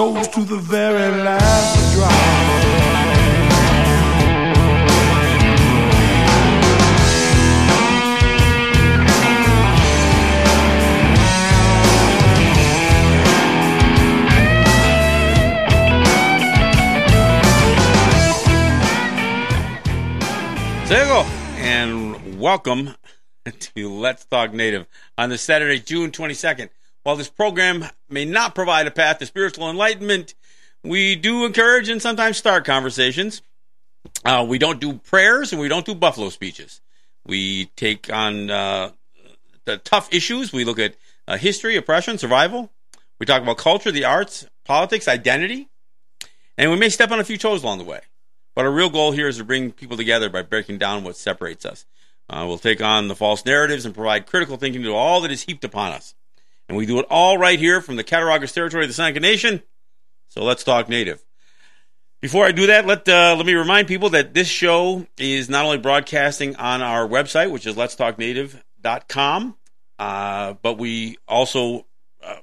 souls to the very last drop. Go. And welcome to Let's Talk Native on the Saturday, June 22nd. While this program may not provide a path to spiritual enlightenment, we do encourage and sometimes start conversations. Uh, we don't do prayers and we don't do buffalo speeches. We take on uh, the tough issues. We look at uh, history, oppression, survival. We talk about culture, the arts, politics, identity. And we may step on a few toes along the way. But our real goal here is to bring people together by breaking down what separates us. Uh, we'll take on the false narratives and provide critical thinking to all that is heaped upon us. And we do it all right here from the Cattaraugus territory of the Seneca Nation. So let's talk native. Before I do that, let uh, let me remind people that this show is not only broadcasting on our website, which is letstalknative.com, uh, but we also uh,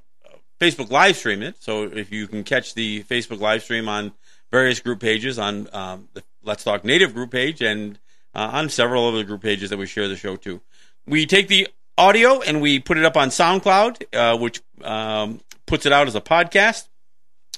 Facebook live stream it. So if you can catch the Facebook live stream on various group pages on um, the Let's Talk Native group page and uh, on several other group pages that we share the show to. We take the audio and we put it up on SoundCloud, uh, which um, puts it out as a podcast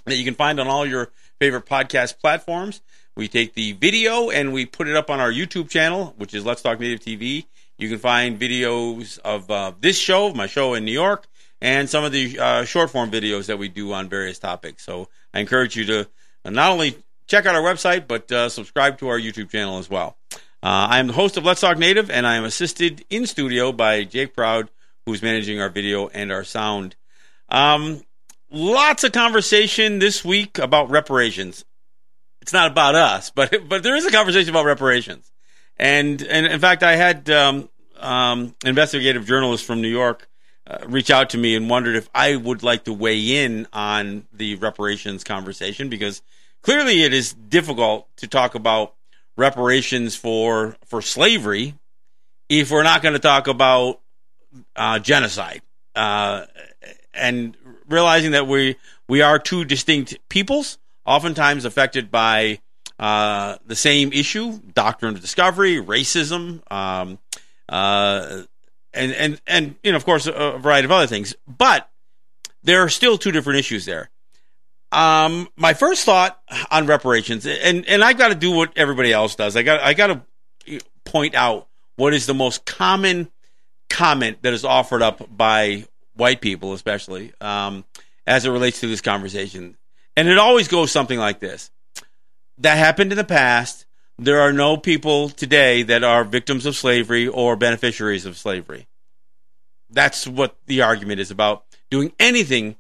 that you can find on all your favorite podcast platforms. We take the video and we put it up on our YouTube channel, which is Let's Talk Native TV. You can find videos of uh, this show, my show in New York, and some of the uh, short form videos that we do on various topics. So I encourage you to not only check out our website, but uh, subscribe to our YouTube channel as well. Uh, I am the host of Let's Talk Native, and I am assisted in studio by Jake Proud, who's managing our video and our sound. Um, lots of conversation this week about reparations. It's not about us, but but there is a conversation about reparations. And and in fact, I had um, um, investigative journalists from New York uh, reach out to me and wondered if I would like to weigh in on the reparations conversation because clearly it is difficult to talk about reparations for for slavery if we're not going to talk about uh, genocide uh, and realizing that we we are two distinct peoples, oftentimes affected by uh, the same issue: doctrine of discovery, racism, um, uh, and and and you know, of course, a variety of other things. But there are still two different issues there. Um, my first thought on reparations, and and I got to do what everybody else does. I got I got to point out what is the most common comment that is offered up by white people, especially um, as it relates to this conversation, and it always goes something like this: "That happened in the past. There are no people today that are victims of slavery or beneficiaries of slavery." That's what the argument is about. Doing anything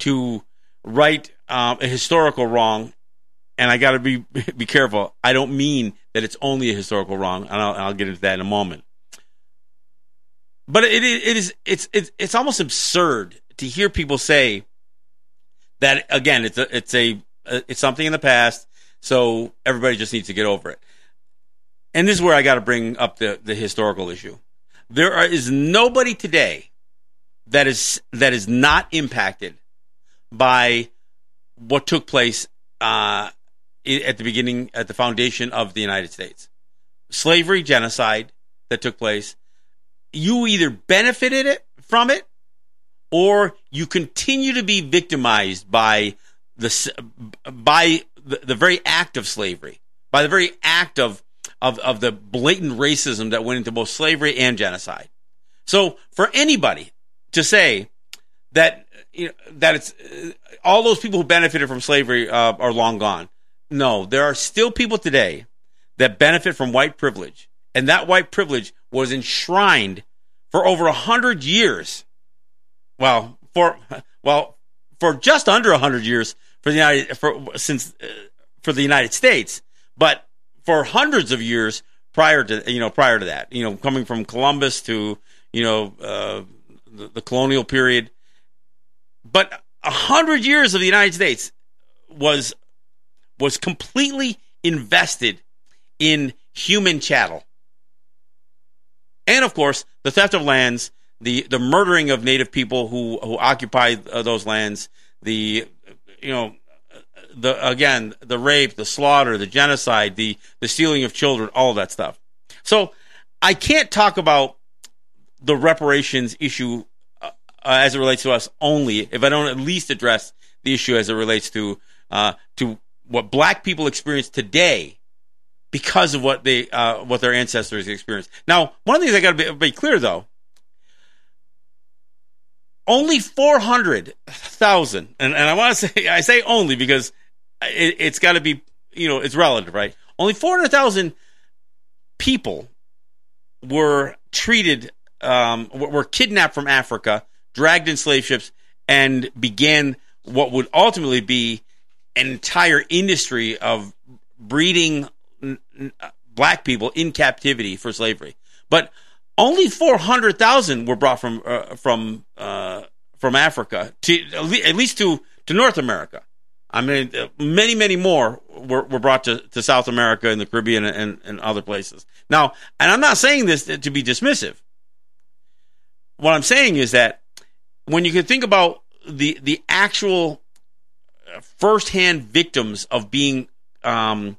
to right um, a historical wrong, and I got to be be careful. I don't mean that it's only a historical wrong, and I'll, I'll get into that in a moment. But it, it is it's it's it's almost absurd to hear people say that again. It's a it's a it's something in the past, so everybody just needs to get over it. And this is where I got to bring up the the historical issue. There are, is nobody today that is that is not impacted by what took place uh, at the beginning, at the foundation of the United States. Slavery, genocide that took place. You either benefited it from it, or you continue to be victimized by the by the, the very act of slavery, by the very act of of of the blatant racism that went into both slavery and genocide. So for anybody to say that you know, that it's uh, all those people who benefited from slavery uh, are long gone. No, there are still people today that benefit from white privilege, and that white privilege was enshrined for over a hundred years. Well, for well, for just under a hundred years for the United for since uh, for the United States, but for hundreds of years prior to you know prior to that, you know, coming from Columbus to you know uh, the, the colonial period, but a hundred years of the United States was was completely invested in human chattel. And of course, the theft of lands, the, the murdering of native people who, who occupied uh, those lands, the, you know, the, again, the rape, the slaughter, the genocide, the, the stealing of children, all of that stuff. So I can't talk about the reparations issue uh, as it relates to us only if I don't at least address the issue as it relates to, uh, to what black people experience today because of what they uh, what their ancestors experienced. Now, one of the things I got to be, be, clear though, only four hundred thousand, and, and I want to say I say only because it, it's got to be you know it's relative, right? Only four hundred thousand people were treated um, were kidnapped from Africa, dragged in slave ships, and began what would ultimately be an entire industry of breeding black people in captivity for slavery. But only 400,000 were brought from uh, from uh, from Africa to at least to to North America. I mean, many, many more were, were brought to, to South America and the Caribbean and, and other places. Now, and I'm not saying this to be dismissive. What I'm saying is that when you can think about the the actual firsthand victims of being um,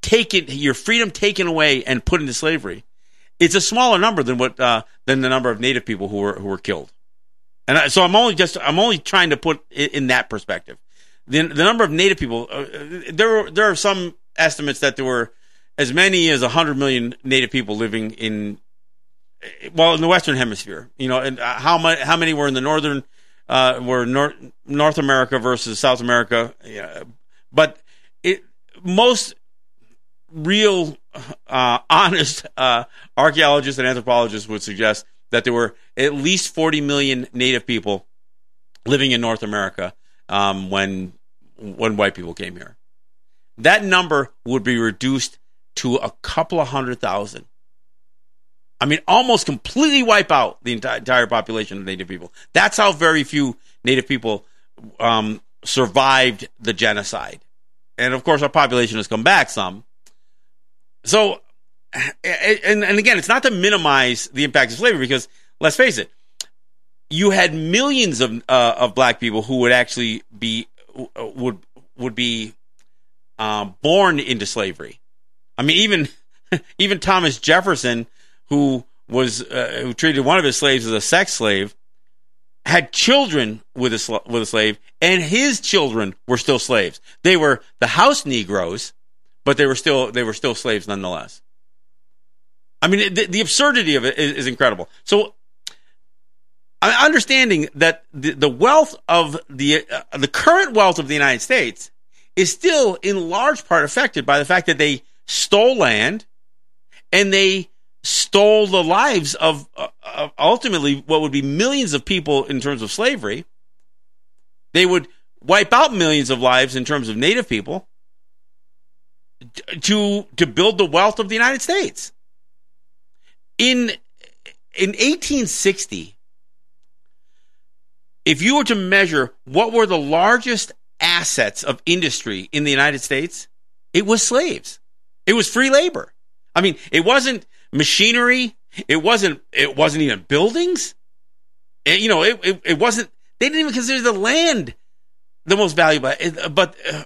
taken, your freedom taken away and put into slavery, it's a smaller number than what uh, than the number of Native people who were who were killed. And I, so I'm only just I'm only trying to put it in that perspective. The, the number of Native people uh, there were, there are some estimates that there were as many as 100 million Native people living in well in the Western Hemisphere. You know, and uh, how many how many were in the northern uh, were North North America versus South America. Yeah. But it most real uh, honest uh, archaeologists and anthropologists would suggest that there were at least 40 million native people living in North America um, when when white people came here. That number would be reduced to a couple of hundred thousand I mean, almost completely wipe out the entire population of Native people. That's how very few Native people um, survived the genocide. And of course, our population has come back some. So, and, and again, it's not to minimize the impact of slavery because let's face it, you had millions of uh, of black people who would actually be would would be um, born into slavery. I mean, even even Thomas Jefferson who was uh, who treated one of his slaves as a sex slave, had children with a sl- with a slave, and his children were still slaves. They were the house Negroes, but they were still they were still slaves nonetheless. I mean, the, the absurdity of it is, is incredible. So, understanding that the, the wealth of the uh, the current wealth of the United States is still in large part affected by the fact that they stole land and they stole the lives of, uh, ultimately what would be millions of people in terms of slavery. They would wipe out millions of lives in terms of native people to to build the wealth of the United States. In in 1860, if you were to measure what were the largest assets of industry in the United States, it was slaves. It was free labor. I mean, it wasn't machinery. It wasn't. It wasn't even buildings. It, you know, it, it, it wasn't. They didn't even consider the land the most valuable. Uh, but uh,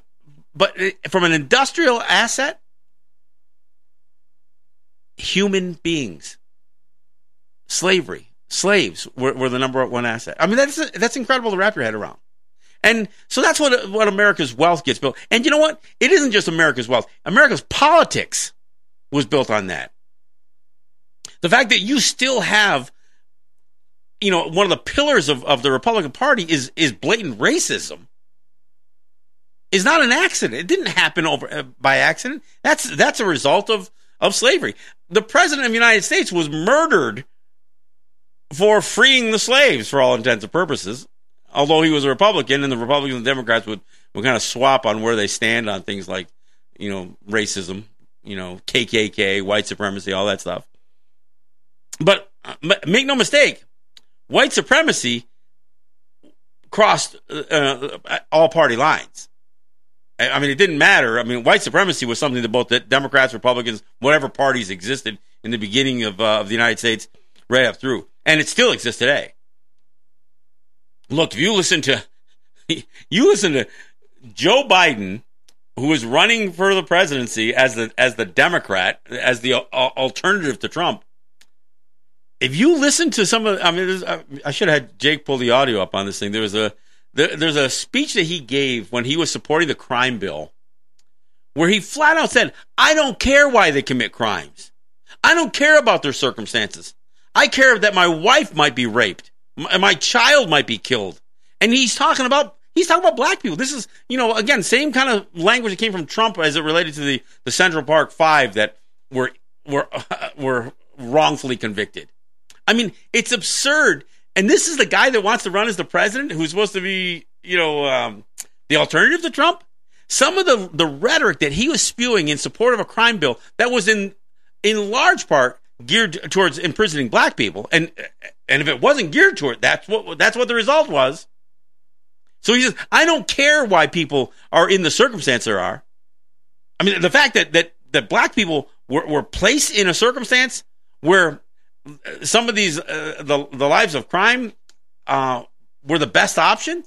but uh, from an industrial asset, human beings, slavery, slaves were, were the number one asset. I mean, that's that's incredible to wrap your head around. And so that's what what America's wealth gets built. And you know what? It isn't just America's wealth. America's politics was built on that. The fact that you still have, you know, one of the pillars of, of the Republican Party is is blatant racism. Is not an accident. It didn't happen over uh, by accident. That's that's a result of of slavery. The president of the United States was murdered for freeing the slaves for all intents and purposes. Although he was a Republican, and the Republicans and Democrats would, would kind of swap on where they stand on things like, you know, racism, you know, KKK, white supremacy, all that stuff. But make no mistake, white supremacy crossed uh, uh, all party lines. I mean, it didn't matter. I mean, white supremacy was something that both the Democrats, Republicans, whatever parties existed in the beginning of, uh, of the United States, right up through and it still exists today. Look, if you listen to you listen to Joe Biden, who is running for the presidency as the as the Democrat, as the alternative to Trump. If you listen to some of, I mean, I should have had Jake pull the audio up on this thing. There was a there, there's a speech that he gave when he was supporting the crime bill, where he flat out said, "I don't care why they commit crimes. I don't care about their circumstances. I care that my wife might be raped, my, my child might be killed. And he's talking about he's talking about black people. This is, you know, again, same kind of language that came from Trump as it related to the, the Central Park Five that were were uh, were wrongfully convicted. I mean, it's absurd. And this is the guy that wants to run as the president, who's supposed to be, you know, um, the alternative to Trump. Some of the the rhetoric that he was spewing in support of a crime bill that was in in large part geared towards imprisoning black people, and and if it wasn't geared toward that's what that's what the result was. So he says, I don't care why people are in the circumstance there are. I mean, the fact that that that black people were, were placed in a circumstance where some of these uh, the the lives of crime uh, were the best option.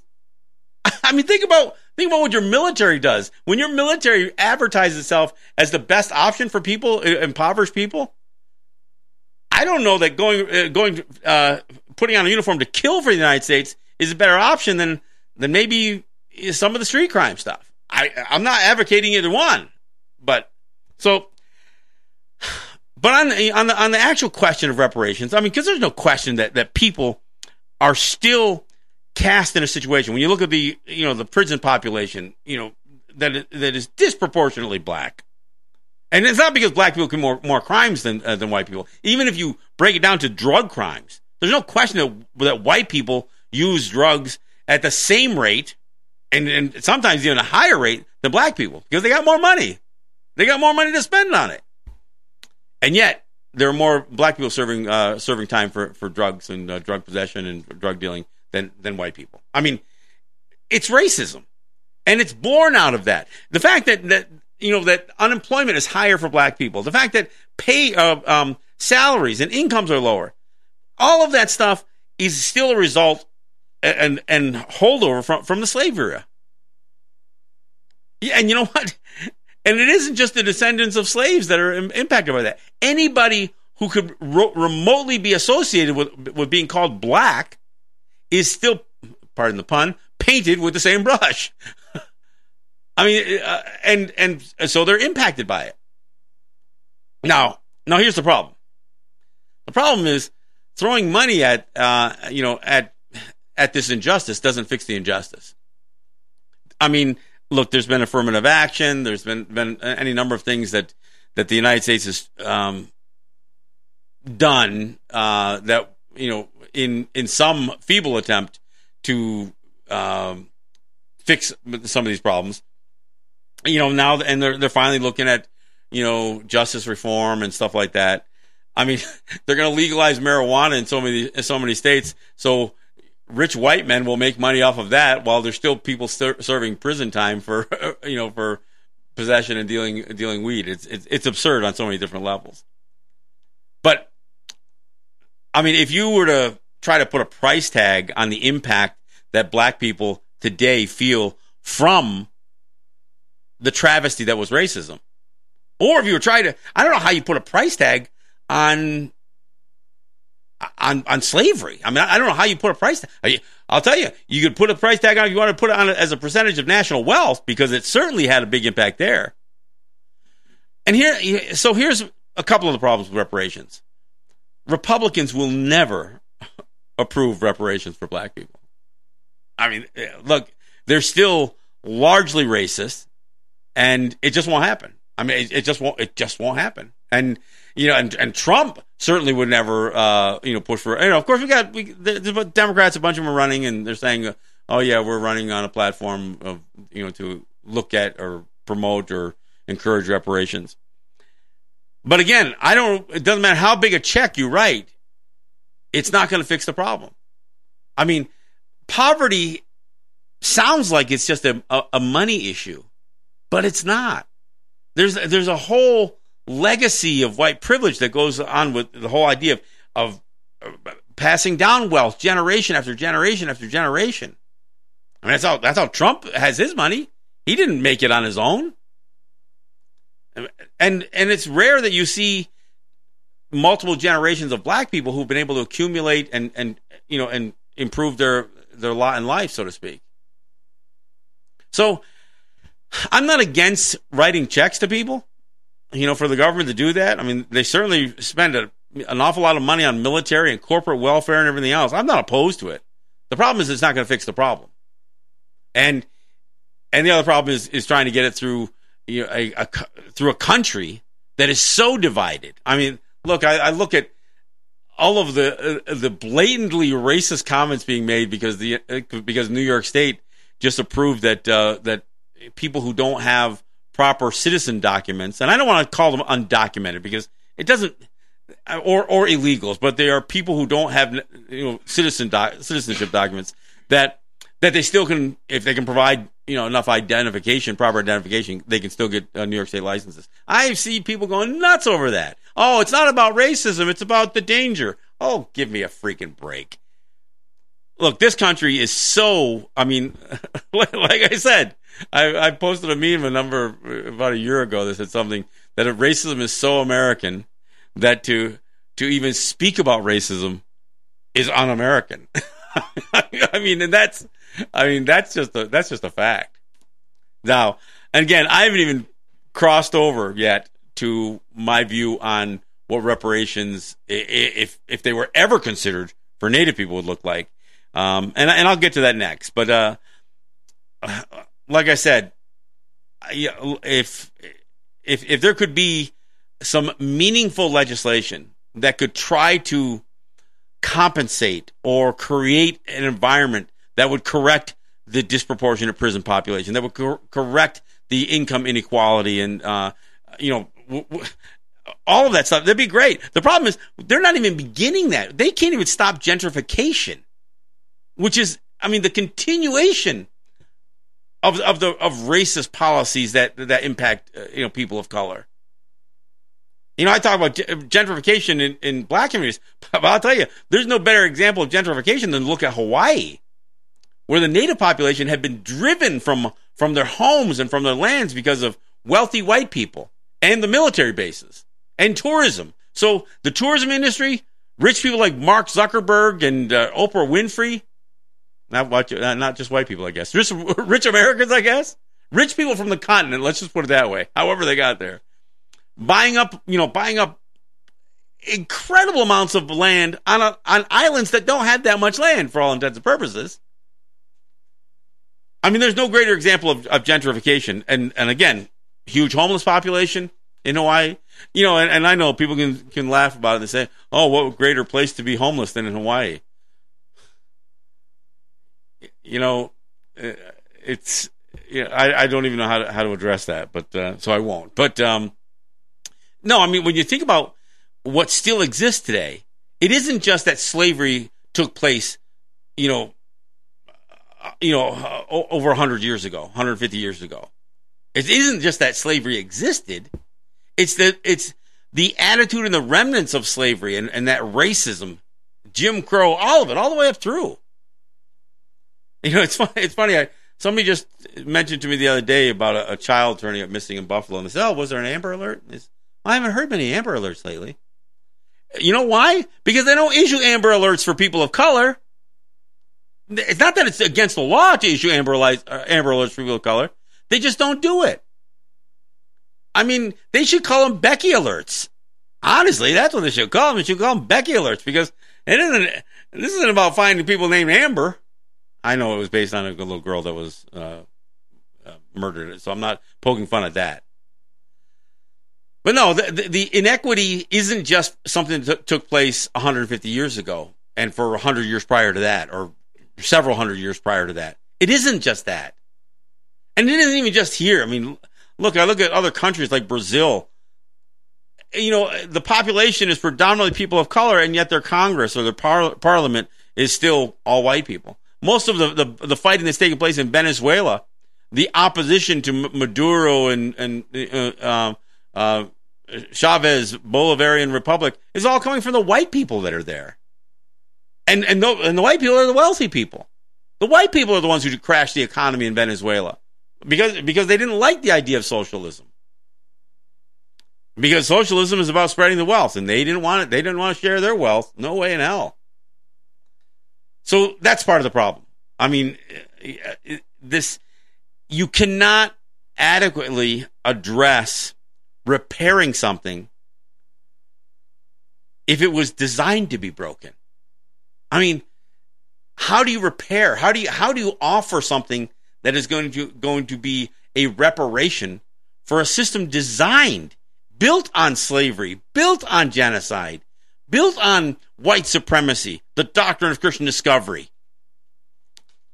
I mean, think about think about what your military does. When your military advertises itself as the best option for people, impoverished people, I don't know that going uh, going uh, putting on a uniform to kill for the United States is a better option than than maybe some of the street crime stuff. I I'm not advocating either one, but so. But on the, on the on the actual question of reparations, I mean, because there's no question that that people are still cast in a situation when you look at the you know the prison population, you know that that is disproportionately black. And it's not because black people commit more, more crimes than, uh, than white people. Even if you break it down to drug crimes, there's no question that, that white people use drugs at the same rate and, and sometimes even a higher rate than black people because they got more money. They got more money to spend on it. And yet, there are more black people serving uh, serving time for, for drugs and uh, drug possession and drug dealing than, than white people. I mean, it's racism. And it's born out of that. The fact that, that you know that unemployment is higher for black people, the fact that pay uh, um, salaries and incomes are lower, all of that stuff is still a result and and holdover from from the slave era. Yeah, and you know what? And it isn't just the descendants of slaves that are Im- impacted by that. Anybody who could remotely be associated with with being called black is still, pardon the pun, painted with the same brush. I mean, uh, and and so they're impacted by it. Now, now here's the problem. The problem is throwing money at uh, you know at at this injustice doesn't fix the injustice. I mean, look, there's been affirmative action. There's been been any number of things that that the United States has um, done uh, that you know in in some feeble attempt to um, fix some of these problems. You know, now and they're they're finally looking at you know justice reform and stuff like that. I mean, they're going to legalize marijuana in so many in so many states, so rich white men will make money off of that, while there's still people ser- serving prison time for you know for possession and dealing dealing weed. It's, it's it's absurd on so many different levels. But I mean, if you were to try to put a price tag on the impact that black people today feel from the travesty that was racism. Or if you were trying to, I don't know how you put a price tag on on on slavery. I mean, I don't know how you put a price tag. I'll tell you, you could put a price tag on if you want to put it on as a percentage of national wealth because it certainly had a big impact there. And here, so here's a couple of the problems with reparations. Republicans will never approve reparations for black people. I mean, eh, look, they're still largely racist, and it just won't happen. I mean, it, it just won't. It just won't happen. And you know, and and Trump certainly would never, uh, you know, push for. You know, of course, we got we, the, the Democrats. A bunch of them are running, and they're saying, "Oh yeah, we're running on a platform of you know to look at or promote or encourage reparations." But again, I don't. It doesn't matter how big a check you write it's not going to fix the problem. I mean, poverty sounds like it's just a, a, a, money issue, but it's not. There's there's a whole legacy of white privilege that goes on with the whole idea of, of passing down wealth generation after generation after generation. I mean, that's how that's how Trump has his money. He didn't make it on his own. And and it's rare that you see multiple generations of black people who've been able to accumulate and and you know and improve their their lot in life, so to speak. So I'm not against writing checks to people, you know, for the government to do that. I mean, they certainly spend a, an awful lot of money on military and corporate welfare and everything else. I'm not opposed to it. The problem is it's not going to fix the problem. And and the other problem is is trying to get it through you know, a, a through a country that is so divided. I mean, look, I, I look at all of the uh, the blatantly racist comments being made because the uh, because New York State just approved that uh, that people who don't have proper citizen documents, and I don't want to call them undocumented because it doesn't or or illegals, but they are people who don't have you know citizen citizenship documents that that they still can if they can provide you know enough identification, proper identification, they can still get uh, New York State licenses. I see people going nuts over that. Oh, it's not about racism; it's about the danger. Oh, give me a freaking break. Look, this country is so. I mean, like I said, I, I posted a meme a number about a year ago that said something that racism is so American that to to even speak about racism is un-American. I mean, and that's I mean, that's just a that's just a fact. Now, and again, I haven't even crossed over yet to my view on what reparations, if if they were ever considered for Native people, would look like. Um, and and I'll get to that next. But uh, like I said, if if if there could be some meaningful legislation that could try to compensate or create an environment that would correct the disproportionate prison population, that would cor- correct the income inequality and, uh, you know, w- w- all of that stuff. That'd be great. The problem is they're not even beginning that. They can't even stop gentrification, which is, I mean, the continuation of of the of racist policies that that impact uh, you know people of color. You know, I talk about gentrification in, in black communities, but I'll tell you, there's no better example of gentrification than look at Hawaii where the native population had been driven from, from their homes and from their lands because of wealthy white people and the military bases and tourism. So the tourism industry, rich people like Mark Zuckerberg and uh, Oprah Winfrey, not, not just white people, I guess, rich, rich Americans, I guess, rich people from the continent, let's just put it that way, however they got there, buying up, you know, buying up incredible amounts of land on a, on islands that don't have that much land for all intents and purposes. I mean, there's no greater example of, of gentrification. And, and again, huge homeless population in Hawaii. You know, and, and I know people can, can laugh about it and say, oh, what greater place to be homeless than in Hawaii? You know, uh, it's yeah, I, I don't even know how to how to address that, but uh, so I won't. But um, no, I mean when you think about what still exists today, it isn't just that slavery took place, you know, uh, you know, uh, over hundred years ago, 150 years ago. It isn't just that slavery existed; it's that it's the attitude and the remnants of slavery and, and that racism, Jim Crow, all of it, all the way up through. You know, it's funny. It's funny. I, somebody just mentioned to me the other day about a, a, child turning up missing in Buffalo, and they said, "Oh, was there an Amber Alert?" I haven't heard many Amber Alerts lately. You know why? Because they don't issue Amber Alerts for people of color. It's not that it's against the law to issue Amber, Alerts, uh, Amber Alerts for people of color. They just don't do it. I mean, they should call them Becky Alerts. Honestly, that's what they should call them. They should call them Becky Alerts because it isn't. This isn't about finding people named Amber. I know it was based on a little girl that was uh, uh, murdered, so I'm not poking fun at that. But no, the, the, the inequity isn't just something that took place 150 years ago and for 100 years prior to that, or several hundred years prior to that. It isn't just that. And it isn't even just here. I mean, look, I look at other countries like Brazil. You know, the population is predominantly people of color, and yet their Congress or their par- parliament is still all white people most of the, the, the fighting that's taking place in Venezuela, the opposition to Maduro and and uh, uh, uh, Chavez Bolivarian Republic is all coming from the white people that are there, and and the, and the white people are the wealthy people. The white people are the ones who crashed the economy in Venezuela because because they didn't like the idea of socialism. Because socialism is about spreading the wealth, and they didn't want it. They didn't want to share their wealth. No way in hell. So that's part of the problem. I mean, this, you cannot adequately address repairing something if it was designed to be broken. I mean, how do you repair? How do you how do you offer something that is going to going to be a reparation for a system designed, built on slavery, built on genocide, built on white supremacy, the doctrine of Christian discovery,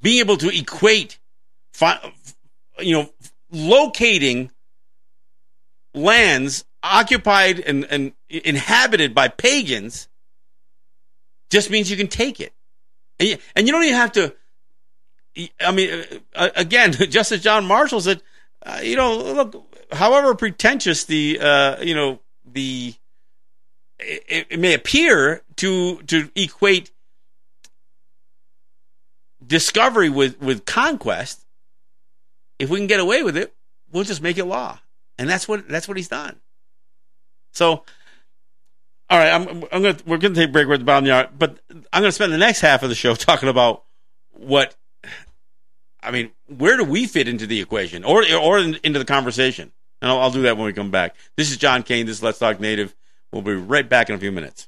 being able to equate, you know, locating lands occupied and, and inhabited by pagans just means you can take it. And you, and you don't even have to, I mean, uh, again, just as John Marshall said, uh, you know, look, however pretentious the, uh, you know, the it, it may appear to to equate discovery with with conquest. If we can get away with it, we'll just make it law, and that's what that's what he's done. So, all right, I'm, I'm gonna we're gonna take a break with the bottom yard, but I'm gonna spend the next half of the show talking about what I mean. Where do we fit into the equation, or or into the conversation? And I'll, I'll do that when we come back. This is John Kane. This is Let's Talk Native. We'll be right back in a few minutes.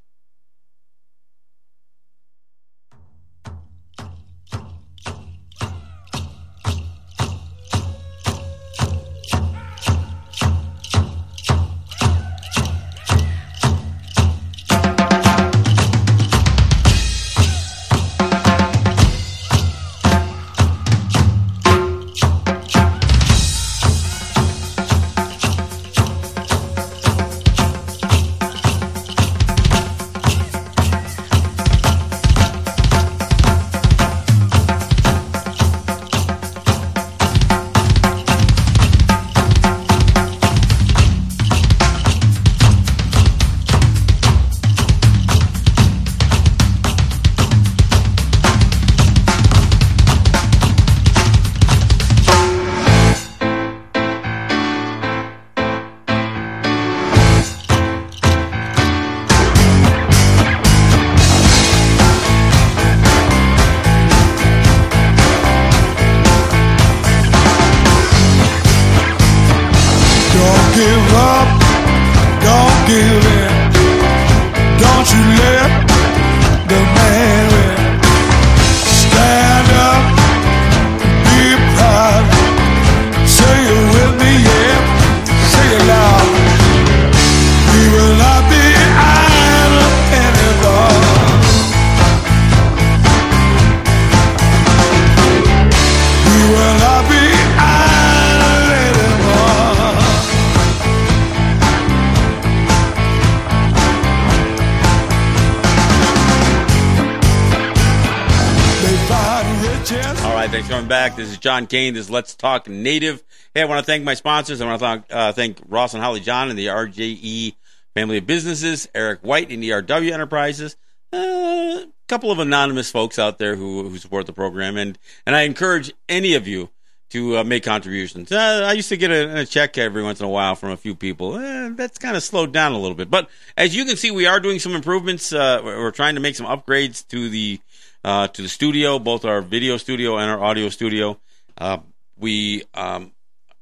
John Kane. This is Let's Talk Native. Hey, I want to thank my sponsors. I want to thank, uh, thank Ross and Holly John and the RJE family of businesses, Eric White and ERW Enterprises, a uh, couple of anonymous folks out there who, who support the program. And, and I encourage any of you to uh, make contributions. Uh, I used to get a, a, check every once in a while from a few people. Eh, that's kind of slowed down a little bit. But as you can see, we are doing some improvements. Uh, we're trying to make some upgrades to the uh, to the studio, both our video studio and our audio studio. Uh, we um,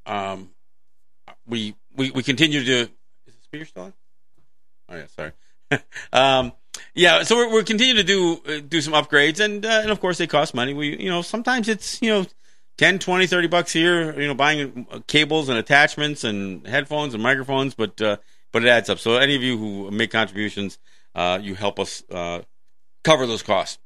um, we we we continue to. Is the speaker still on? Oh yeah, sorry. um, yeah, so we're, we're continuing to do uh, do some upgrades, and uh, and of course they cost money. We you know sometimes it's you know 10, 20, 30 bucks here, you know, buying cables and attachments and headphones and microphones, but uh, but it adds up. So any of you who make contributions, uh, you help us uh, cover those costs.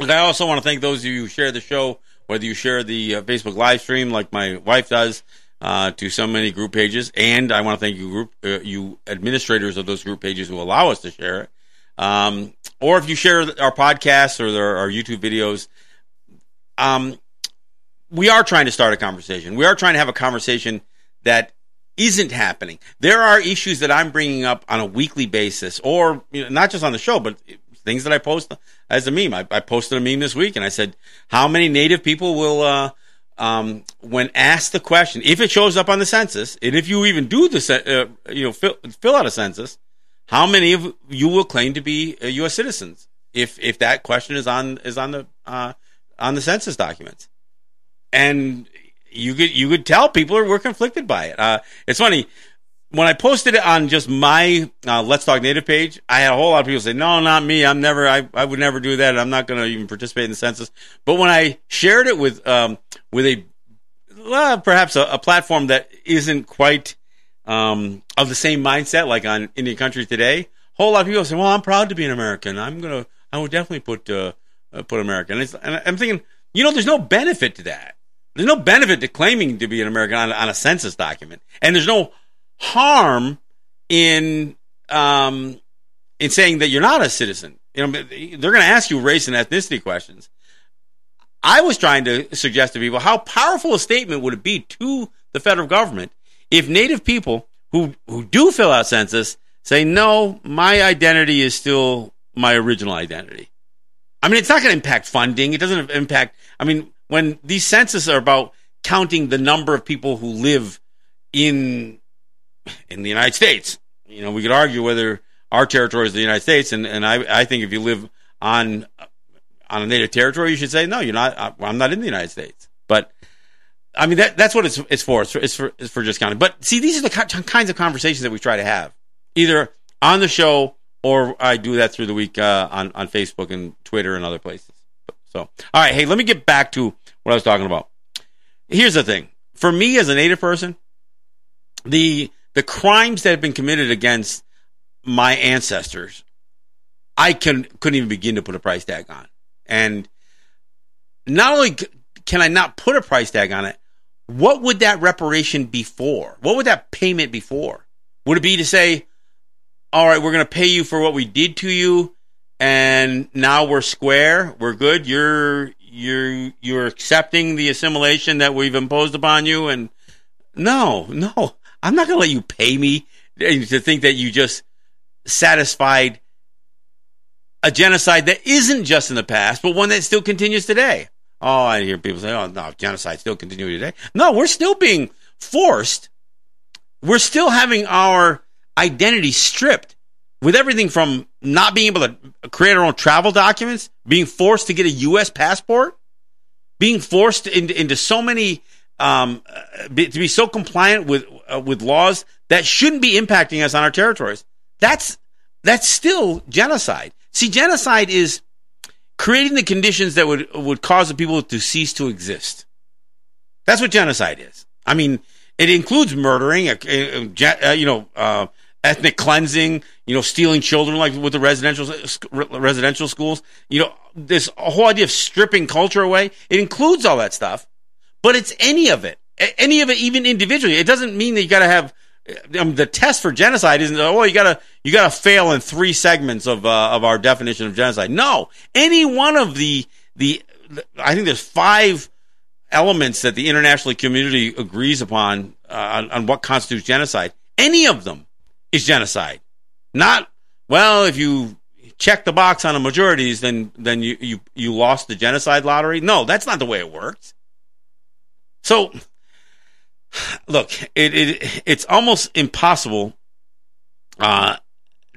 And I also want to thank those of you who share the show, whether you share the uh, Facebook live stream like my wife does uh, to so many group pages, and I want to thank you group uh, you administrators of those group pages who allow us to share it. Um, or if you share our podcasts or our YouTube videos, um, we are trying to start a conversation. We are trying to have a conversation that isn't happening. There are issues that I'm bringing up on a weekly basis, or you know, not just on the show, but things that I post as a meme. I, I, posted a meme this week, and I said, "How many Native people will, uh, um, when asked the question, if it shows up on the census, and if you even do the, uh, you know, fill, fill out a census, how many of you will claim to be U.S. Uh, citizens if if that question is on is on the uh, on the census documents?" and you could you could tell people are were conflicted by it. Uh, it's funny when I posted it on just my uh, Let's Talk Native page. I had a whole lot of people say, "No, not me. I'm never. I, I would never do that. I'm not going to even participate in the census." But when I shared it with um, with a perhaps a, a, platform that isn't quite um, of the same mindset, like on Indian Country Today, a whole lot of people say, "Well, I'm proud to be an American. I'm gonna. I would definitely put uh, uh put American." And, and I'm thinking, you know, there's no benefit to that. There's no benefit to claiming to be an American on, on a census document, and there's no harm in um, in saying that you're not a citizen. You know, they're going to ask you race and ethnicity questions. I was trying to suggest to people how powerful a statement would it be to the federal government if Native people who who do fill out census say no, my identity is still my original identity. I mean, it's not going to impact funding. It doesn't impact. I mean, when these censuses are about counting the number of people who live in in the United States. You know, we could argue whether our territory is the United States, and, and I, I think if you live on on a native territory, you should say no, you're not. I'm not in the United States. But I mean, that that's what it's it's for. It's for it's for, it's for just counting. But see, these are the kinds of conversations that we try to have, either on the show or I do that through the week uh, on on Facebook and Twitter and other places. So, all right, hey, let me get back to what I was talking about. Here's the thing: for me as a Native person, the the crimes that have been committed against my ancestors, I can couldn't even begin to put a price tag on. And not only can I not put a price tag on it, what would that reparation be for? What would that payment be for? Would it be to say, all right, we're going to pay you for what we did to you, and now we're square. We're good. You're you're you're accepting the assimilation that we've imposed upon you. And no, no, I'm not going to let you pay me to think that you just satisfied a genocide that isn't just in the past, but one that still continues today. Oh, I hear people say, "Oh no, genocide still continuing today." No, we're still being forced. We're still having our identity stripped with everything from not being able to create our own travel documents, being forced to get a U.S. passport, being forced into, into so many um, uh, be, to be so compliant with uh, with laws that shouldn't be impacting us on our territories. That's that's still genocide. See, genocide is creating the conditions that would would cause the people to cease to exist. That's what genocide is. I mean, it includes murdering, uh, uh, you know, uh, ethnic cleansing, you know, stealing children like with the residential residential schools. You know, this whole idea of stripping culture away. It includes all that stuff, but it's any of it, any of it, even individually. It doesn't mean that you got to have. I mean, the test for genocide isn't oh you gotta you gotta fail in three segments of uh, of our definition of genocide. No, any one of the the I think there's five elements that the international community agrees upon uh, on, on what constitutes genocide, any of them is genocide. Not well, if you check the box on the majorities, then then you you you lost the genocide lottery. No, that's not the way it works. So, look, it, it it's almost impossible uh,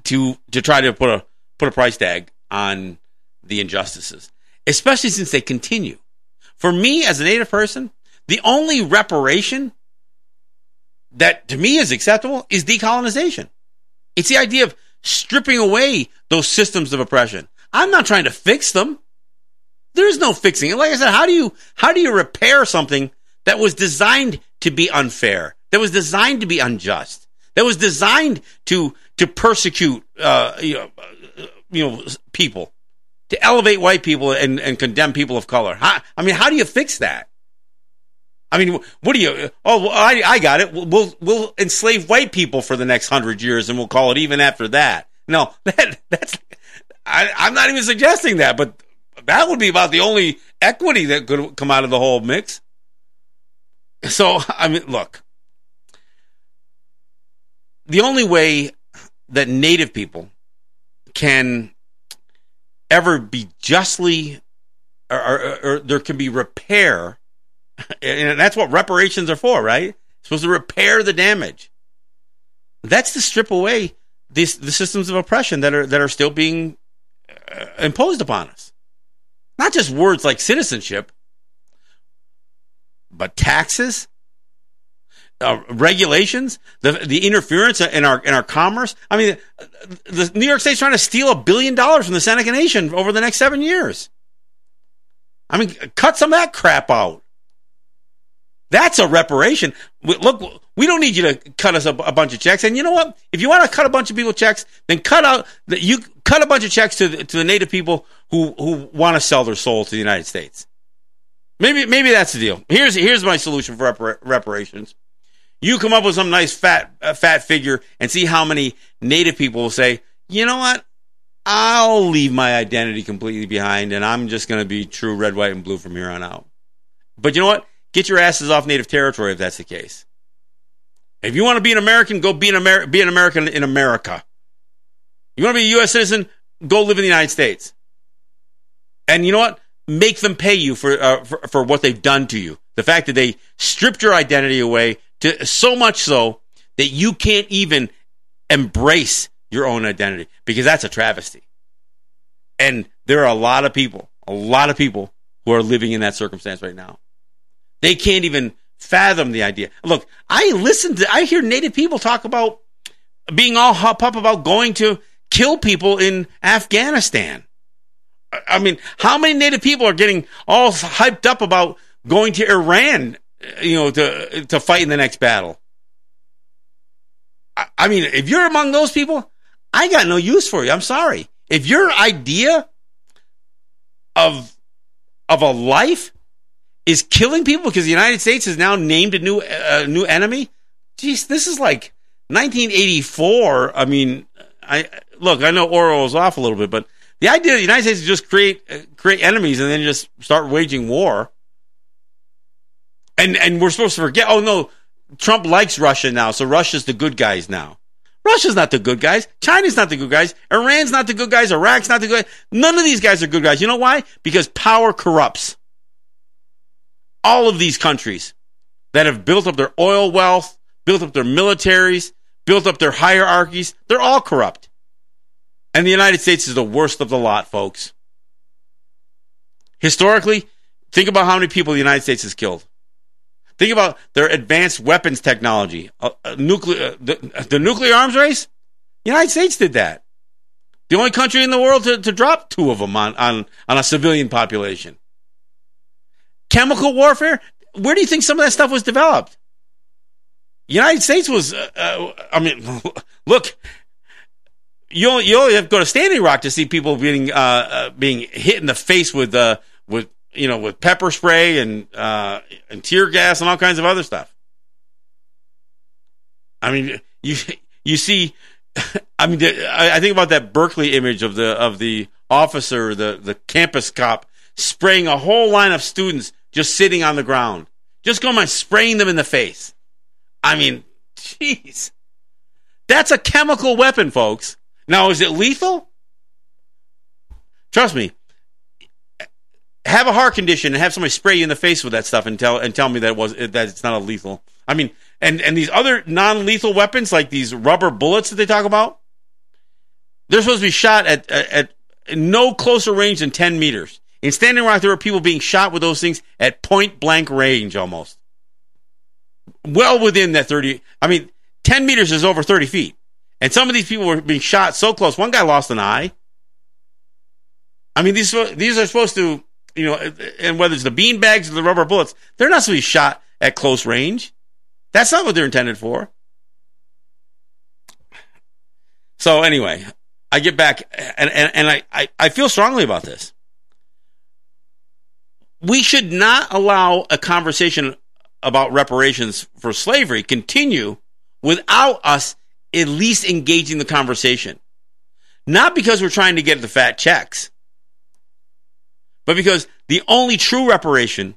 to to try to put a put a price tag on the injustices, especially since they continue. For me, as a Native person, the only reparation that to me is acceptable is decolonization. It's the idea of stripping away those systems of oppression. I'm not trying to fix them. There's no fixing it. Like I said, how do you how do you repair something that was designed to be unfair, that was designed to be unjust, that was designed to to persecute uh, you know uh, you know people, to elevate white people and, and condemn people of color? How, I mean, how do you fix that? I mean, what do you? Oh, I, I got it. We'll we'll enslave white people for the next hundred years, and we'll call it even after that. No, that that's. I, I'm not even suggesting that, but that would be about the only equity that could come out of the whole mix. So, I mean, look, the only way that Native people can ever be justly, or, or, or there can be repair and that's what reparations are for, right? It's supposed to repair the damage. That's to strip away these the systems of oppression that are that are still being uh, imposed upon us. Not just words like citizenship, but taxes, uh, regulations, the the interference in our in our commerce. I mean, the New York State's trying to steal a billion dollars from the Seneca Nation over the next seven years. I mean, cut some of that crap out. That's a reparation. Look, we don't need you to cut us a, a, bunch of checks. And you know what? If you want to cut a bunch of people checks, then cut out that you cut a bunch of checks to the, to the native people who who want to sell their soul to the United States. Maybe maybe that's the deal. Here's here's my solution for repar- reparations. You come up with some nice fat uh, fat figure and see how many native people will say, "You know what? I'll leave my identity completely behind and I'm just going to be true red, white and blue from here on out." But you know what? Get your asses off native territory if that's the case. If you want to be an American, go be an, Amer- be an American in America. You want to be a U.S. citizen, go live in the United States. And you know what? Make them pay you for, uh, for, for what they've done to you. The fact that they stripped your identity away to so much so that you can't even embrace your own identity because that's a travesty. And there are a lot of people, a lot of people who are living in that circumstance right now. They can't even fathom the idea. Look, I listen to, I hear Native people talk about being all hop up about going to kill people in Afghanistan. I mean, how many Native people are getting all hyped up about going to Iran, you know, to to fight in the next battle? I, I mean, if you're among those people, I got no use for you. I'm sorry. If your idea of of a life is killing people because the United States has now named a new uh, new enemy. geez, this is like 1984. I mean, I look, I know Orwell is off a little bit, but the idea of the United States just create uh, create enemies and then just start waging war, and and we're supposed to forget. Oh no, Trump likes Russia now, so Russia's the good guys now. Russia's not the good guys. China's not the good guys. Iran's not the good guys. Iraq's not the good. Guys. None of these guys are good guys. You know why? Because power corrupts all of these countries that have built up their oil wealth, built up their militaries, built up their hierarchies, they're all corrupt. And the United States is the worst of the lot, folks. Historically, think about how many people the United States has killed. Think about their advanced weapons technology. Uh, uh, nuclear, uh, the, the, nuclear arms race? The United States did that. The only country in the world to, to drop two of them on, on, on a civilian population. Chemical warfare? Where do you think some of that stuff was developed? United States was, uh, uh, I mean, look, you you only have to go to Standing Rock to see people being, uh, uh being hit in the face with, uh, with, you know, with pepper spray and, uh, and tear gas and all kinds of other stuff. I mean, you, you see, I mean, I think about that Berkeley image of the, of the officer, the, the campus cop spraying a whole line of students just sitting on the ground. Just going by spraying them in the face. I mean, jeez. That's a chemical weapon, folks. Now, is it lethal? Trust me. Have a heart condition and have somebody spray you in the face with that stuff and tell and tell me that it was that it's not a lethal. I mean, and and these other non-lethal weapons like these rubber bullets that they talk about, they're supposed to be shot at at, at no closer range than 10 meters. In Standing Rock, there were people being shot with those things at point blank range almost. Well within that 30. I mean, 10 meters is over 30 feet. And some of these people were being shot so close. One guy lost an eye. I mean, these these are supposed to, you know, and whether it's the bean bags or the rubber bullets, they're not supposed to be shot at close range. That's not what they're intended for. So anyway, I get back and, and, and I, I, I feel strongly about this. We should not allow a conversation about reparations for slavery continue without us at least engaging the conversation. Not because we're trying to get the fat checks, but because the only true reparation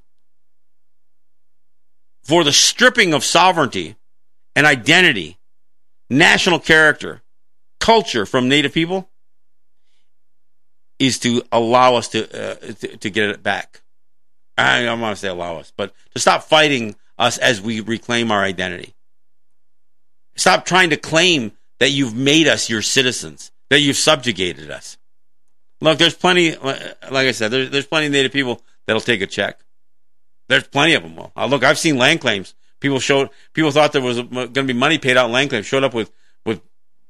for the stripping of sovereignty and identity, national character, culture from Native people is to allow us to, uh, to, to get it back. I don't want to say allow us, but to stop fighting us as we reclaim our identity. Stop trying to claim that you've made us your citizens, that you've subjugated us. Look, there's plenty, like I said, there's, there's plenty of Native people that'll take a check. There's plenty of them. Well, uh, look, I've seen land claims. People showed, people thought there was going to be money paid out land claims. Showed up with, with,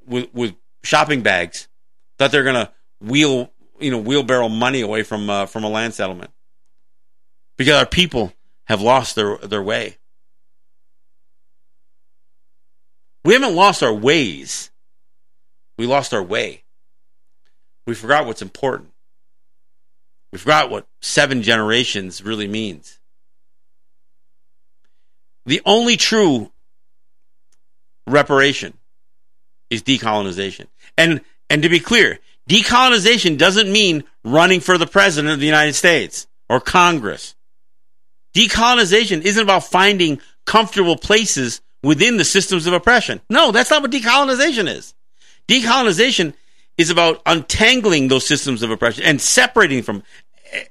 with, with shopping bags. Thought they're going to wheel, you know, wheelbarrow money away from uh, from a land settlement because our people have lost their their way. We haven't lost our ways. We lost our way. We forgot what's important. We forgot what seven generations really means. The only true reparation is decolonization. And and to be clear, decolonization doesn't mean running for the president of the United States or Congress. Decolonization isn't about finding comfortable places within the systems of oppression. No, that's not what decolonization is. Decolonization is about untangling those systems of oppression and separating from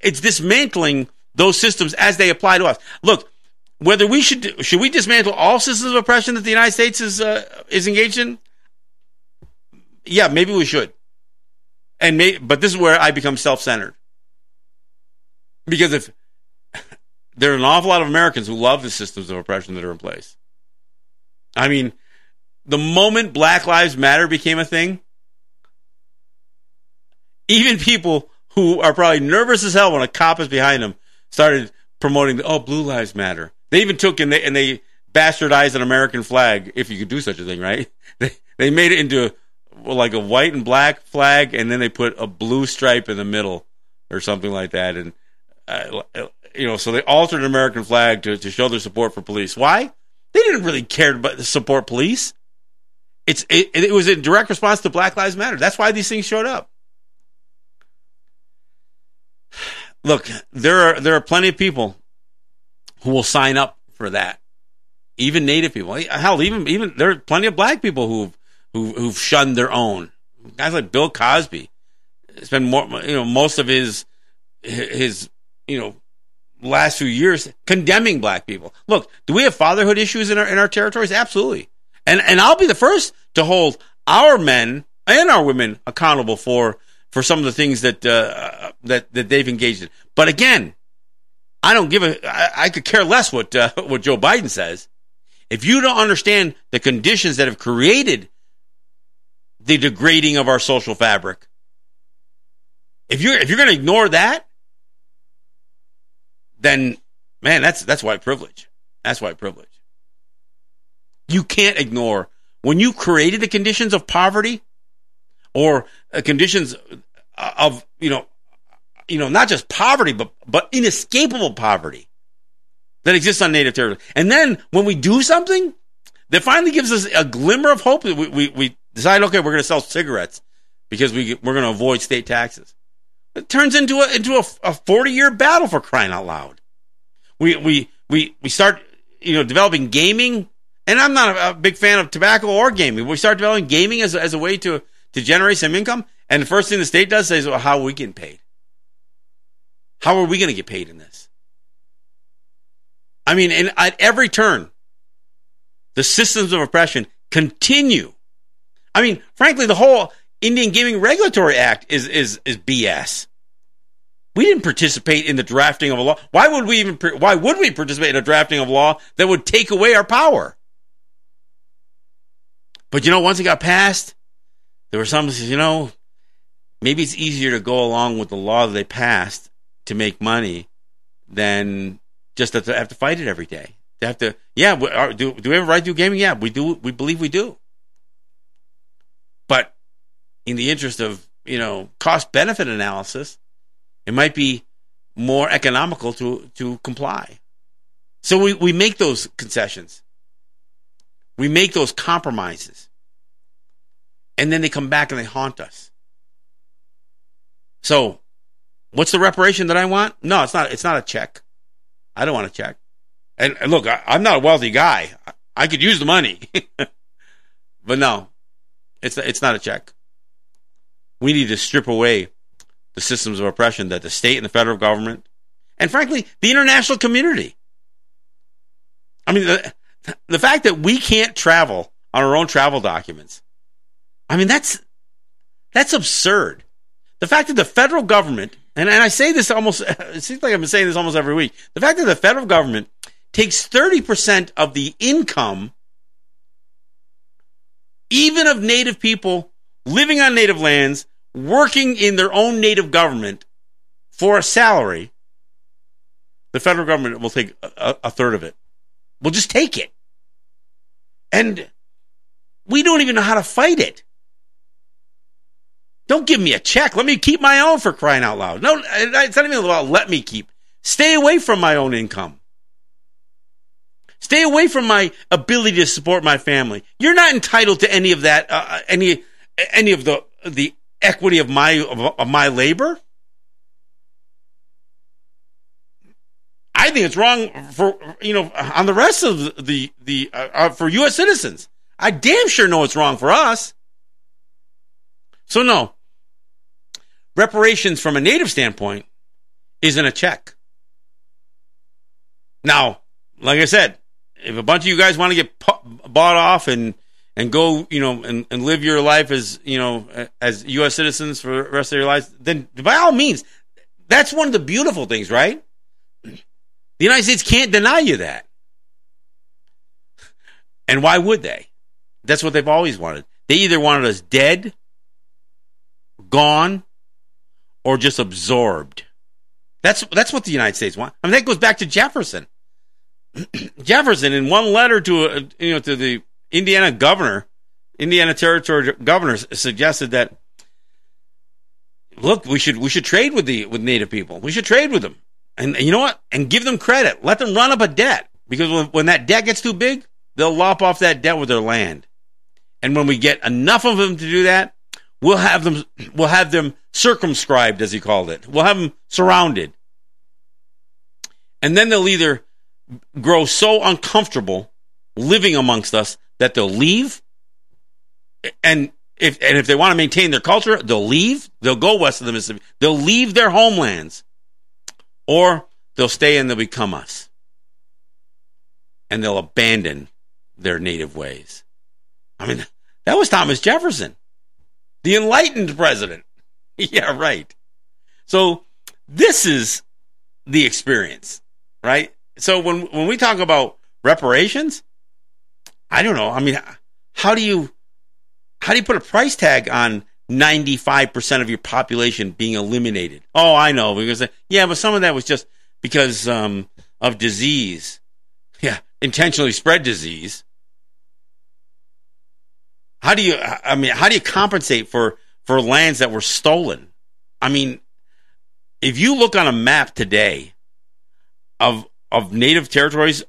it's dismantling those systems as they apply to us. Look, whether we should should we dismantle all systems of oppression that the United States is uh, is engaged in? Yeah, maybe we should. And may, but this is where I become self-centered. Because if there are an awful lot of Americans who love the systems of oppression that are in place. I mean, the moment Black Lives Matter became a thing, even people who are probably nervous as hell when a cop is behind them started promoting the, oh blue lives matter. They even took and they and they bastardized an american flag if you could do such a thing right? They they made it into like a white and black flag and then they put a blue stripe in the middle or something like that and uh, you know so they altered an american flag to, to show their support for police. Why they didn't really care about support police it's it, it was in direct response to black lives matter that's why these things showed up look, there are there are plenty of people who will sign up for that. Even Native people, eh, hell, even even there are plenty of black people who've who, who've shunned their own. Guys like Bill Cosby spent more, you know, most of his his you know last few years condemning black people. Look, do we have fatherhood issues in our in our territories? Absolutely, and and I'll be the first to hold our men and our women accountable for for some of the things that uh, that that they've engaged in. But again, I don't give a. I, I could care less what uh, what Joe Biden says. If you don't understand the conditions that have created the degrading of our social fabric, if you're if you're going to ignore that, then man, that's that's white privilege. That's white privilege. You can't ignore when you created the conditions of poverty or uh, conditions of you know you know not just poverty but but inescapable poverty that exists on native territory and then when we do something that finally gives us a glimmer of hope that we, we, we decide okay we're going to sell cigarettes because we, we're going to avoid state taxes it turns into a into a, a 40 year battle for crying out loud we we we we start you know developing gaming, and I'm not a, a big fan of tobacco or gaming. We start developing gaming as a, as a way to to generate some income, and the first thing the state does is, well, how are we getting paid? How are we going to get paid in this? I mean, and at every turn, the systems of oppression continue. I mean, frankly, the whole Indian Gaming Regulatory Act is is is BS. We didn't participate in the drafting of a law. Why would we even? Why would we participate in a drafting of law that would take away our power? But you know, once it got passed, there were some you know, maybe it's easier to go along with the law that they passed to make money than just to have to fight it every day. To have to, yeah. Do do we have a right to do gaming? Yeah, we do. We believe we do. In the interest of you know cost benefit analysis, it might be more economical to, to comply. So we, we make those concessions. We make those compromises. And then they come back and they haunt us. So what's the reparation that I want? No, it's not, it's not a check. I don't want a check. And, and look, I, am not a wealthy guy. I, I could use the money. but no, it's, it's not a check. We need to strip away the systems of oppression that the state and the federal government, and frankly, the international community. I mean, the, the fact that we can't travel on our own travel documents, I mean, that's, that's absurd. The fact that the federal government, and, and I say this almost, it seems like I've been saying this almost every week, the fact that the federal government takes 30% of the income, even of native people living on native lands, working in their own native government for a salary, the federal government will take a, a, third of it. We'll just take it. And we don't even know how to fight it. Don't give me a check. Let me keep my own for crying out loud. No, it's not even about let me keep. Stay away from my own income. Stay away from my ability to support my family. You're not entitled to any of that, uh, any any of the the equity of my of, of my labor? I think it's wrong for you know on the rest of the the uh, uh, for U.S. citizens. I damn sure know it's wrong for us. So no, reparations from a native standpoint isn't a check. Now, like I said, if a bunch of you guys want to get bought off and and go, you know, and, and live your life as, you know, as U.S. citizens for the rest of your lives, then by all means, that's one of the beautiful things, right? The United States can't deny you that. And why would they? That's what they've always wanted. They either wanted us dead, gone, or just absorbed. That's that's what the United States want. I mean, that goes back to Jefferson. Jefferson, in one letter to a, you know to the Indiana governor, Indiana Territory governor suggested that look, we should we should trade with the with Native people. We should trade with them, and, and you know what? And give them credit. Let them run up a debt because when, when that debt gets too big, they'll lop off that debt with their land. And when we get enough of them to do that, we'll have them we'll have them circumscribed, as he called it. We'll have them surrounded, and then they'll either grow so uncomfortable living amongst us that they'll leave. And if and if they want to maintain their culture, they'll leave. They'll go west of the Mississippi. They'll leave their homelands, or they'll stay and they'll become us, and they'll abandon their native ways. I mean, that was Thomas Jefferson, the enlightened president. yeah, right. So this is the experience, right? So when when we talk about reparations, I don't know. I mean, how do you how do you put a price tag on 95% of your population being eliminated? Oh, I know because yeah, but some of that was just because um, of disease. Yeah, intentionally spread disease. How do you I mean, how do you compensate for for lands that were stolen? I mean, if you look on a map today of of native territories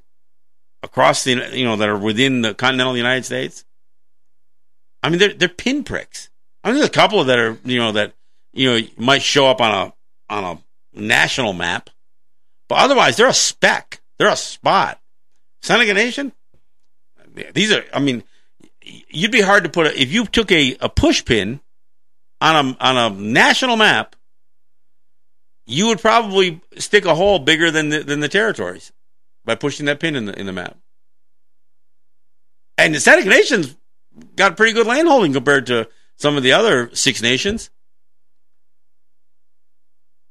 across the you know that are within the continental United States. I mean, they're they're pinpricks. I mean, there's a couple that are you know that you know might show up on a on a national map, but otherwise they're a speck. They're a spot. Seneca Nation, these are, I mean, you'd be hard to put, a, if you took a, a push pin on a, on a national map, you would probably stick a hole bigger than the, than the territories by pushing that pin in the, in the map. And the Seneca Nation's got pretty good landholding compared to some of the other six nations.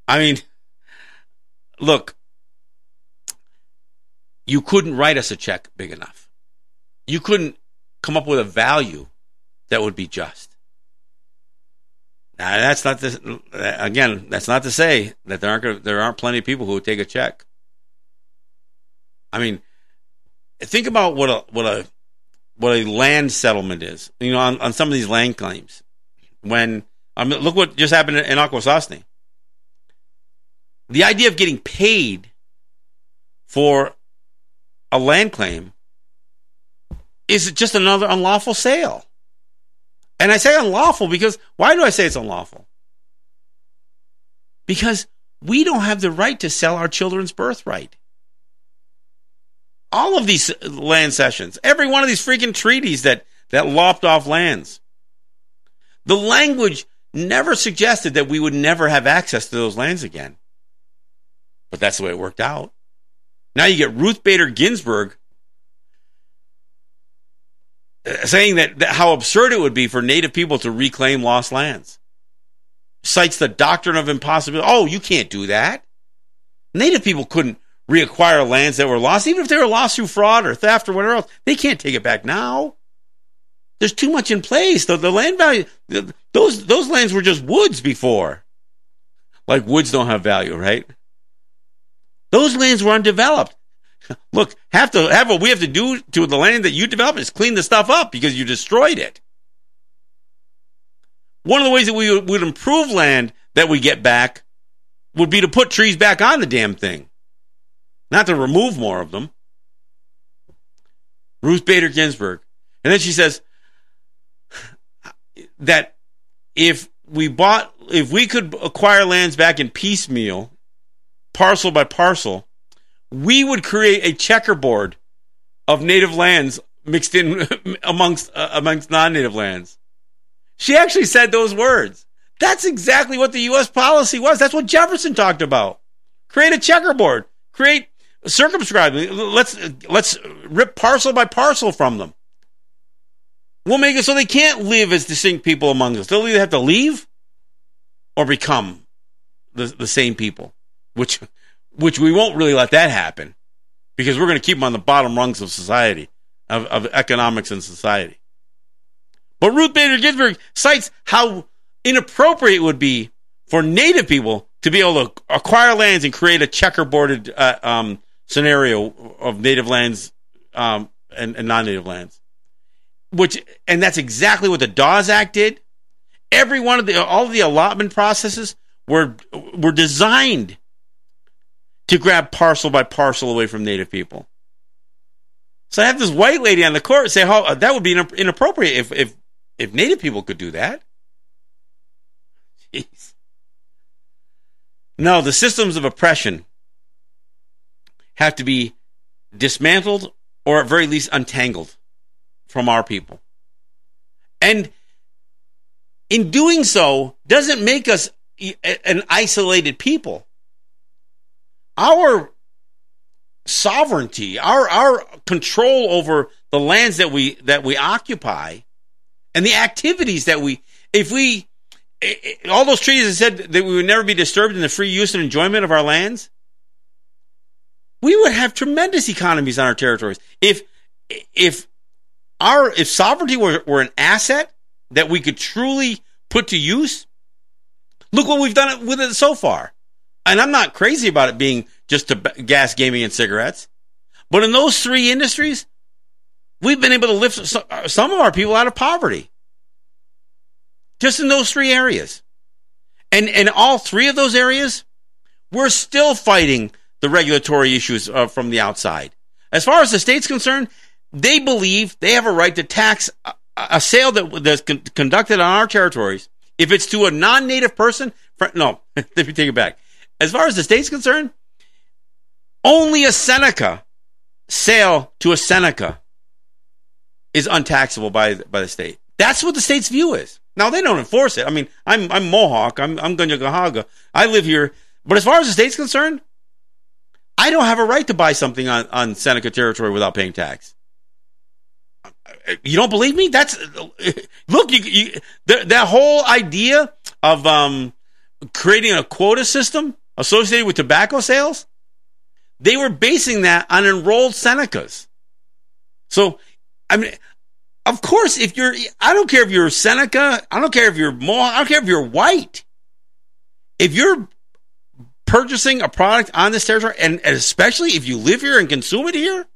I mean, look, you couldn't write us a check big enough. You couldn't come up with a value that would be just. Now, that's not to, again, that's not to say that there aren't there aren't plenty of people who would take a check. I mean, think about what a what a what a land settlement is. You know, on, on some of these land claims, when I mean, look what just happened in Akwesasne. The idea of getting paid for a land claim is just another unlawful sale. And I say unlawful because why do I say it's unlawful? Because we don't have the right to sell our children's birthright. All of these land cessions, every one of these freaking treaties that, that lopped off lands. The language never suggested that we would never have access to those lands again. But that's the way it worked out. Now you get Ruth Bader Ginsburg uh, saying that, that how absurd it would be for Native people to reclaim lost lands. Cites the doctrine of impossibility. Oh, you can't do that. Native people couldn't reacquire lands that were lost, even if they were lost through fraud or theft or whatever else. They can't take it back now. There's too much in place. The, the land value, the, those those lands were just woods before. Like woods don't have value, right? Those lands were undeveloped. Look, have to have what we have to do to the land that you develop is clean the stuff up because you destroyed it. One of the ways that we would improve land that we get back would be to put trees back on the damn thing, not to remove more of them. Ruth Bader Ginsburg. And then she says that if we bought, if we could acquire lands back in piecemeal, parcel by parcel, we would create a checkerboard of native lands mixed in amongst uh, amongst non-native lands. She actually said those words. That's exactly what the U.S. policy was. That's what Jefferson talked about. Create a checkerboard. Create circumscribe. Let's let's rip parcel by parcel from them. We'll make it so they can't live as distinct people among us. They'll either have to leave or become the, the same people which which we won't really let that happen because we're going to keep them on the bottom rungs of society, of, of economics and society. But Ruth Bader Ginsburg cites how inappropriate it would be for Native people to be able to acquire lands and create a checkerboarded uh, um, scenario of Native lands um, and, and non-Native lands. Which and that's exactly what the Dawes Act did. Every one of the all of the allotment processes were were designed to grab parcel by parcel away from Native people. So I have this white lady on the court say, "Oh, that would be inappropriate if if if Native people could do that." Jeez. No, the systems of oppression have to be dismantled or at very least untangled from our people. And in doing so, doesn't make us an isolated people our sovereignty, our our control over the lands that we that we occupy, and the activities that we, if we, all those treaties that said that we would never be disturbed in the free use and enjoyment of our lands, we would have tremendous economies on our territories. If if our if sovereignty were, were an asset that we could truly put to use, look what we've done with it so far and I'm not crazy about it being just to gas, gaming, and cigarettes. But in those three industries, we've been able to lift uh, some of our people out of poverty. Just in those three areas. And in all three of those areas, we're still fighting the regulatory issues uh, from the outside. As far as the state's concerned, they believe they have a right to tax a, a sale that, that's con- conducted on our territories. If it's to a non-native person, no, let me take it back. As far as the state's concerned, Only a Seneca sale to a Seneca is untaxable by by the state. That's what the state's view is. Now they don't enforce it. I mean, I'm I'm Mohawk. I'm I'm. I live here, but as far as the state's concerned, I don't have a right to buy something on on Seneca territory without paying tax. You don't believe me? That's look. You, you the, that whole idea of um, creating a quota system associated with tobacco sales. They were basing that on enrolled Senecas. So, I mean, of course, if you're, I don't care if you're Seneca, I don't care if you're Mohawk, I don't care if you're white. If you're purchasing a product on this territory, and, especially if you live here and consume it here,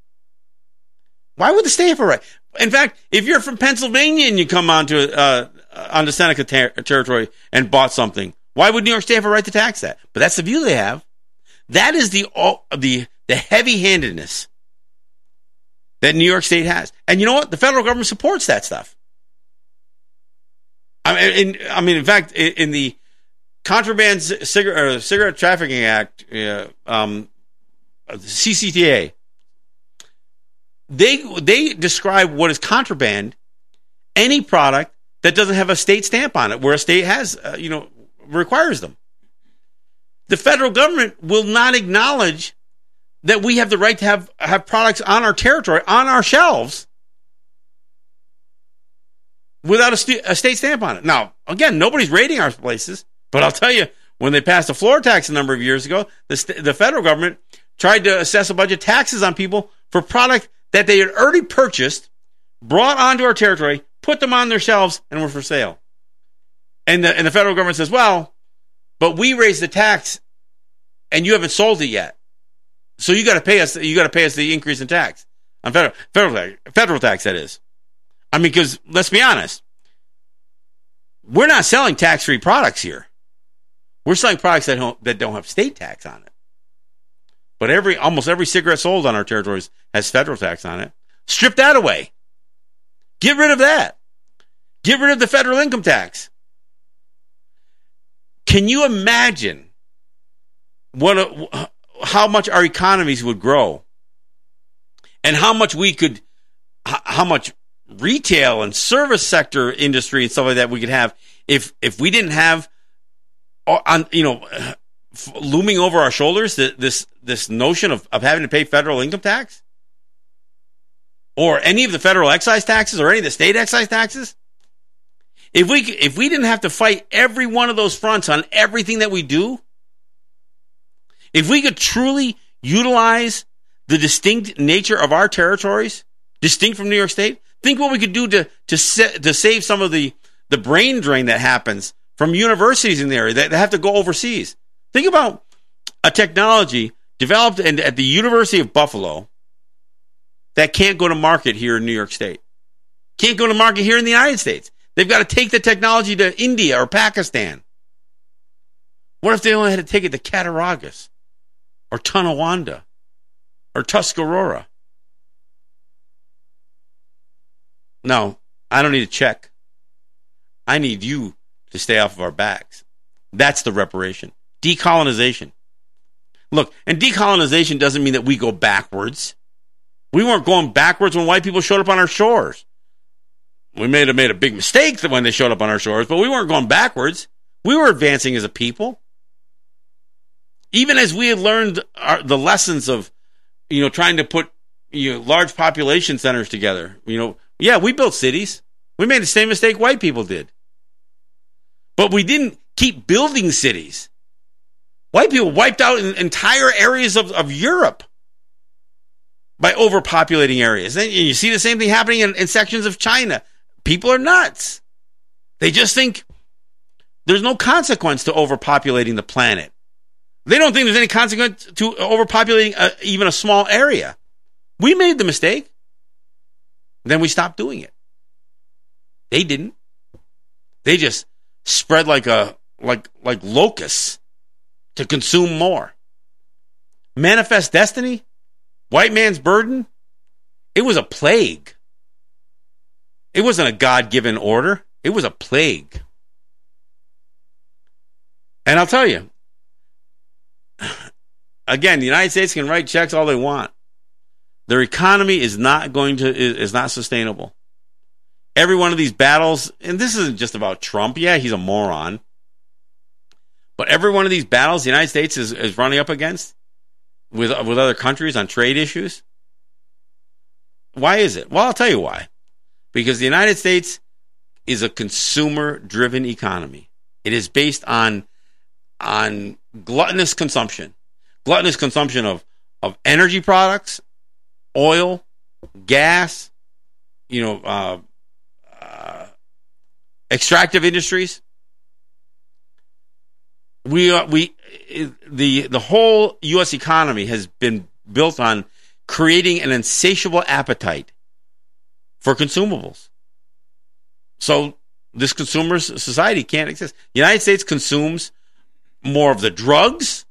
why would the state have a right? In fact, if you're from Pennsylvania and you come onto uh, onto Seneca ter- territory and bought something, why would New York State have a right to tax that? But that's the view they have. That is the the the heavy-handedness that New York State has. And you know what? The federal government supports that stuff. I mean, in, I mean, in fact, in, in the Contraband Cigarette, Cigarette Trafficking Act, uh, um, CCTA, they they describe what is contraband any product that doesn't have a state stamp on it, where a state has, uh, you know, requires them. The federal government will not acknowledge that we have the right to have, have products on our territory, on our shelves, without a, st- a state stamp on it. Now, again, nobody's raiding our places, but I'll tell you, when they passed a floor tax a number of years ago, the, st- the federal government tried to assess a bunch of taxes on people for product that they had already purchased, brought onto our territory, put them on their shelves, and were for sale. And the, and the federal government says, well, but we raised the tax and you haven't sold it yet. So you got to pay us, you got to pay us the increase in tax on federal, federal tax, federal tax, that is. I mean, because let's be honest, we're not selling tax free products here. We're selling products that don't, that don't have state tax on it. But every, almost every cigarette sold on our territories has federal tax on it. Strip that away. Get rid of that. Get rid of the federal income tax. Can you imagine what a, how much our economies would grow and how much we could how much retail and service sector industry and stuff like that we could have if if we didn't have on you know looming over our shoulders this this notion of, of having to pay federal income tax? Or any of the federal excise taxes or any of the state excise taxes? If we if we didn't have to fight every one of those fronts on everything that we do, if we could truly utilize the distinct nature of our territories, distinct from New York State, think what we could do to to to save some of the the brain drain that happens from universities in the area that have to go overseas. Think about a technology developed at the University of Buffalo that can't go to market here in New York State. Can't go to market here in the United States. They've got to take the technology to India or Pakistan. What if they only had to take it to Cattaraugus or Tonawanda or Tuscarora? No, I don't need a check. I need you to stay off of our backs. That's the reparation. Decolonization. Look, and decolonization doesn't mean that we go backwards. We weren't going backwards when white people showed up on our shores. We may have made a big mistake when they showed up on our shores, but we weren't going backwards. We were advancing as a people. Even as we had learned our, the lessons of, you know, trying to put you know, large population centers together. You know, yeah, we built cities. We made the same mistake white people did. But we didn't keep building cities. White people wiped out entire areas of, of Europe by overpopulating areas. And you see the same thing happening in, in sections of China people are nuts. They just think there's no consequence to overpopulating the planet. They don't think there's any consequence to overpopulating a, even a small area. We made the mistake. Then we stopped doing it. They didn't. They just spread like a like like locusts to consume more. Manifest destiny, white man's burden. It was a plague. It wasn't a God given order, it was a plague. And I'll tell you, again, the United States can write checks all they want. Their economy is not going to is, is not sustainable. Every one of these battles, and this isn't just about Trump. Yeah, he's a moron. But every one of these battles the United States is, is running up against with with other countries on trade issues. Why is it? Well, I'll tell you why. Because the United States is a consumer driven economy. It is based on on gluttonous consumption. Gluttonous consumption of of energy products, oil, gas, you know, uh, extractive industries. We uh, we the the whole U.S. economy has been built on creating an insatiable appetite for consumables. So this consumer society can't exist. The United States consumes more of the drugs,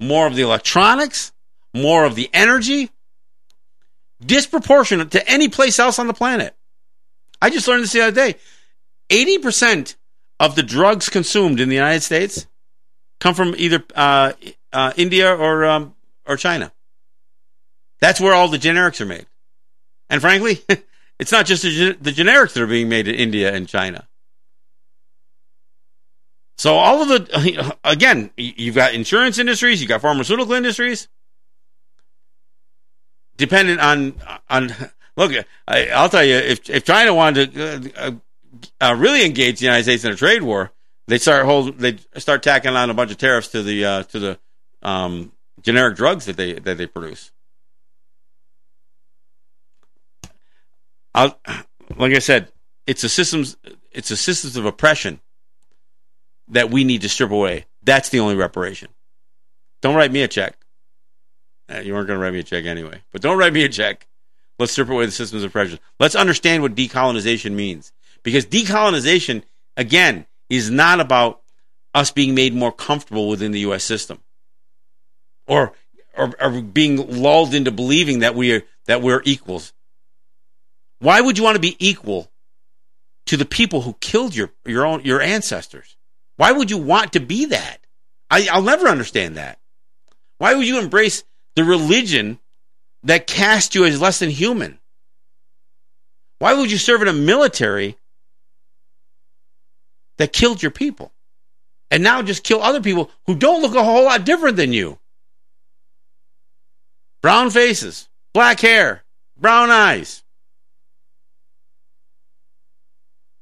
more of the electronics, more of the energy, disproportionate to any place else on the planet. I just learned this the other day. 80% of the drugs consumed in the United States come from either uh, uh, India or um, or China. That's where all the generics are made. And frankly, it's not just the, the generics that are being made in India and China. So all of the again, you've got insurance industries, you've got pharmaceutical industries, dependent on on. Look, I, will tell you, if if China wanted to uh, really engage the United States in a trade war, they start hold they start tacking on a bunch of tariffs to the uh, to the um, generic drugs that they that they produce. I'll, like I said, it's a systems it's a systems of oppression that we need to strip away. That's the only reparation. Don't write me a check. Uh, you weren't going to write me a check anyway, but don't write me a check. Let's strip away the systems of oppression. Let's understand what decolonization means, because decolonization again is not about us being made more comfortable within the U.S. system, or or, or being lulled into believing that we are that we're equals. Why would you want to be equal to the people who killed your your own your ancestors? Why would you want to be that? I, I'll never understand that. Why would you embrace the religion that cast you as less than human? Why would you serve in a military that killed your people and now just kill other people who don't look a whole lot different than you? Brown faces, black hair, brown eyes.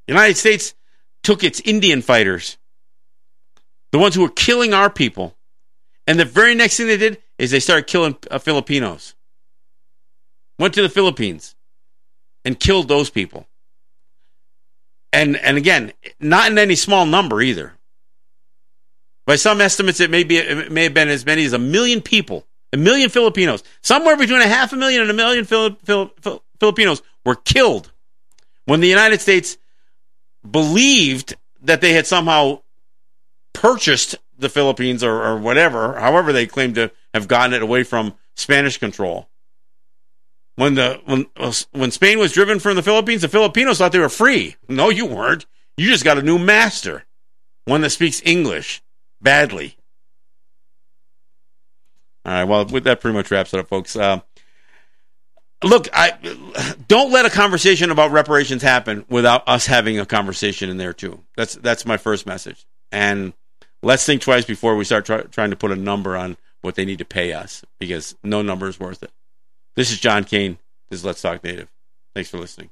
United States took its Indian fighters, the ones who were killing our people, and the very next thing they did is they started killing uh, Filipinos. Went to the Philippines and killed those people. And and again, not in any small number either. By some estimates, it may be it may have been as many as a million people, a million Filipinos, somewhere between a half a million and a million Fili- Fili- Filipinos were killed when the United States believed that they had somehow purchased the Philippines or, or whatever, however they claimed to have gotten it away from Spanish control. When the when when Spain was driven from the Philippines, the Filipinos thought they were free. No, you weren't. You just got a new master, one that speaks English badly. All right. Well, with that pretty much wraps it up, folks. Uh, look, I don't let a conversation about reparations happen without us having a conversation in there too. That's that's my first message. And let's think twice before we start try, trying to put a number on what they need to pay us because no number is worth it. This is John Kane. This is Let's Talk Native. Thanks for listening.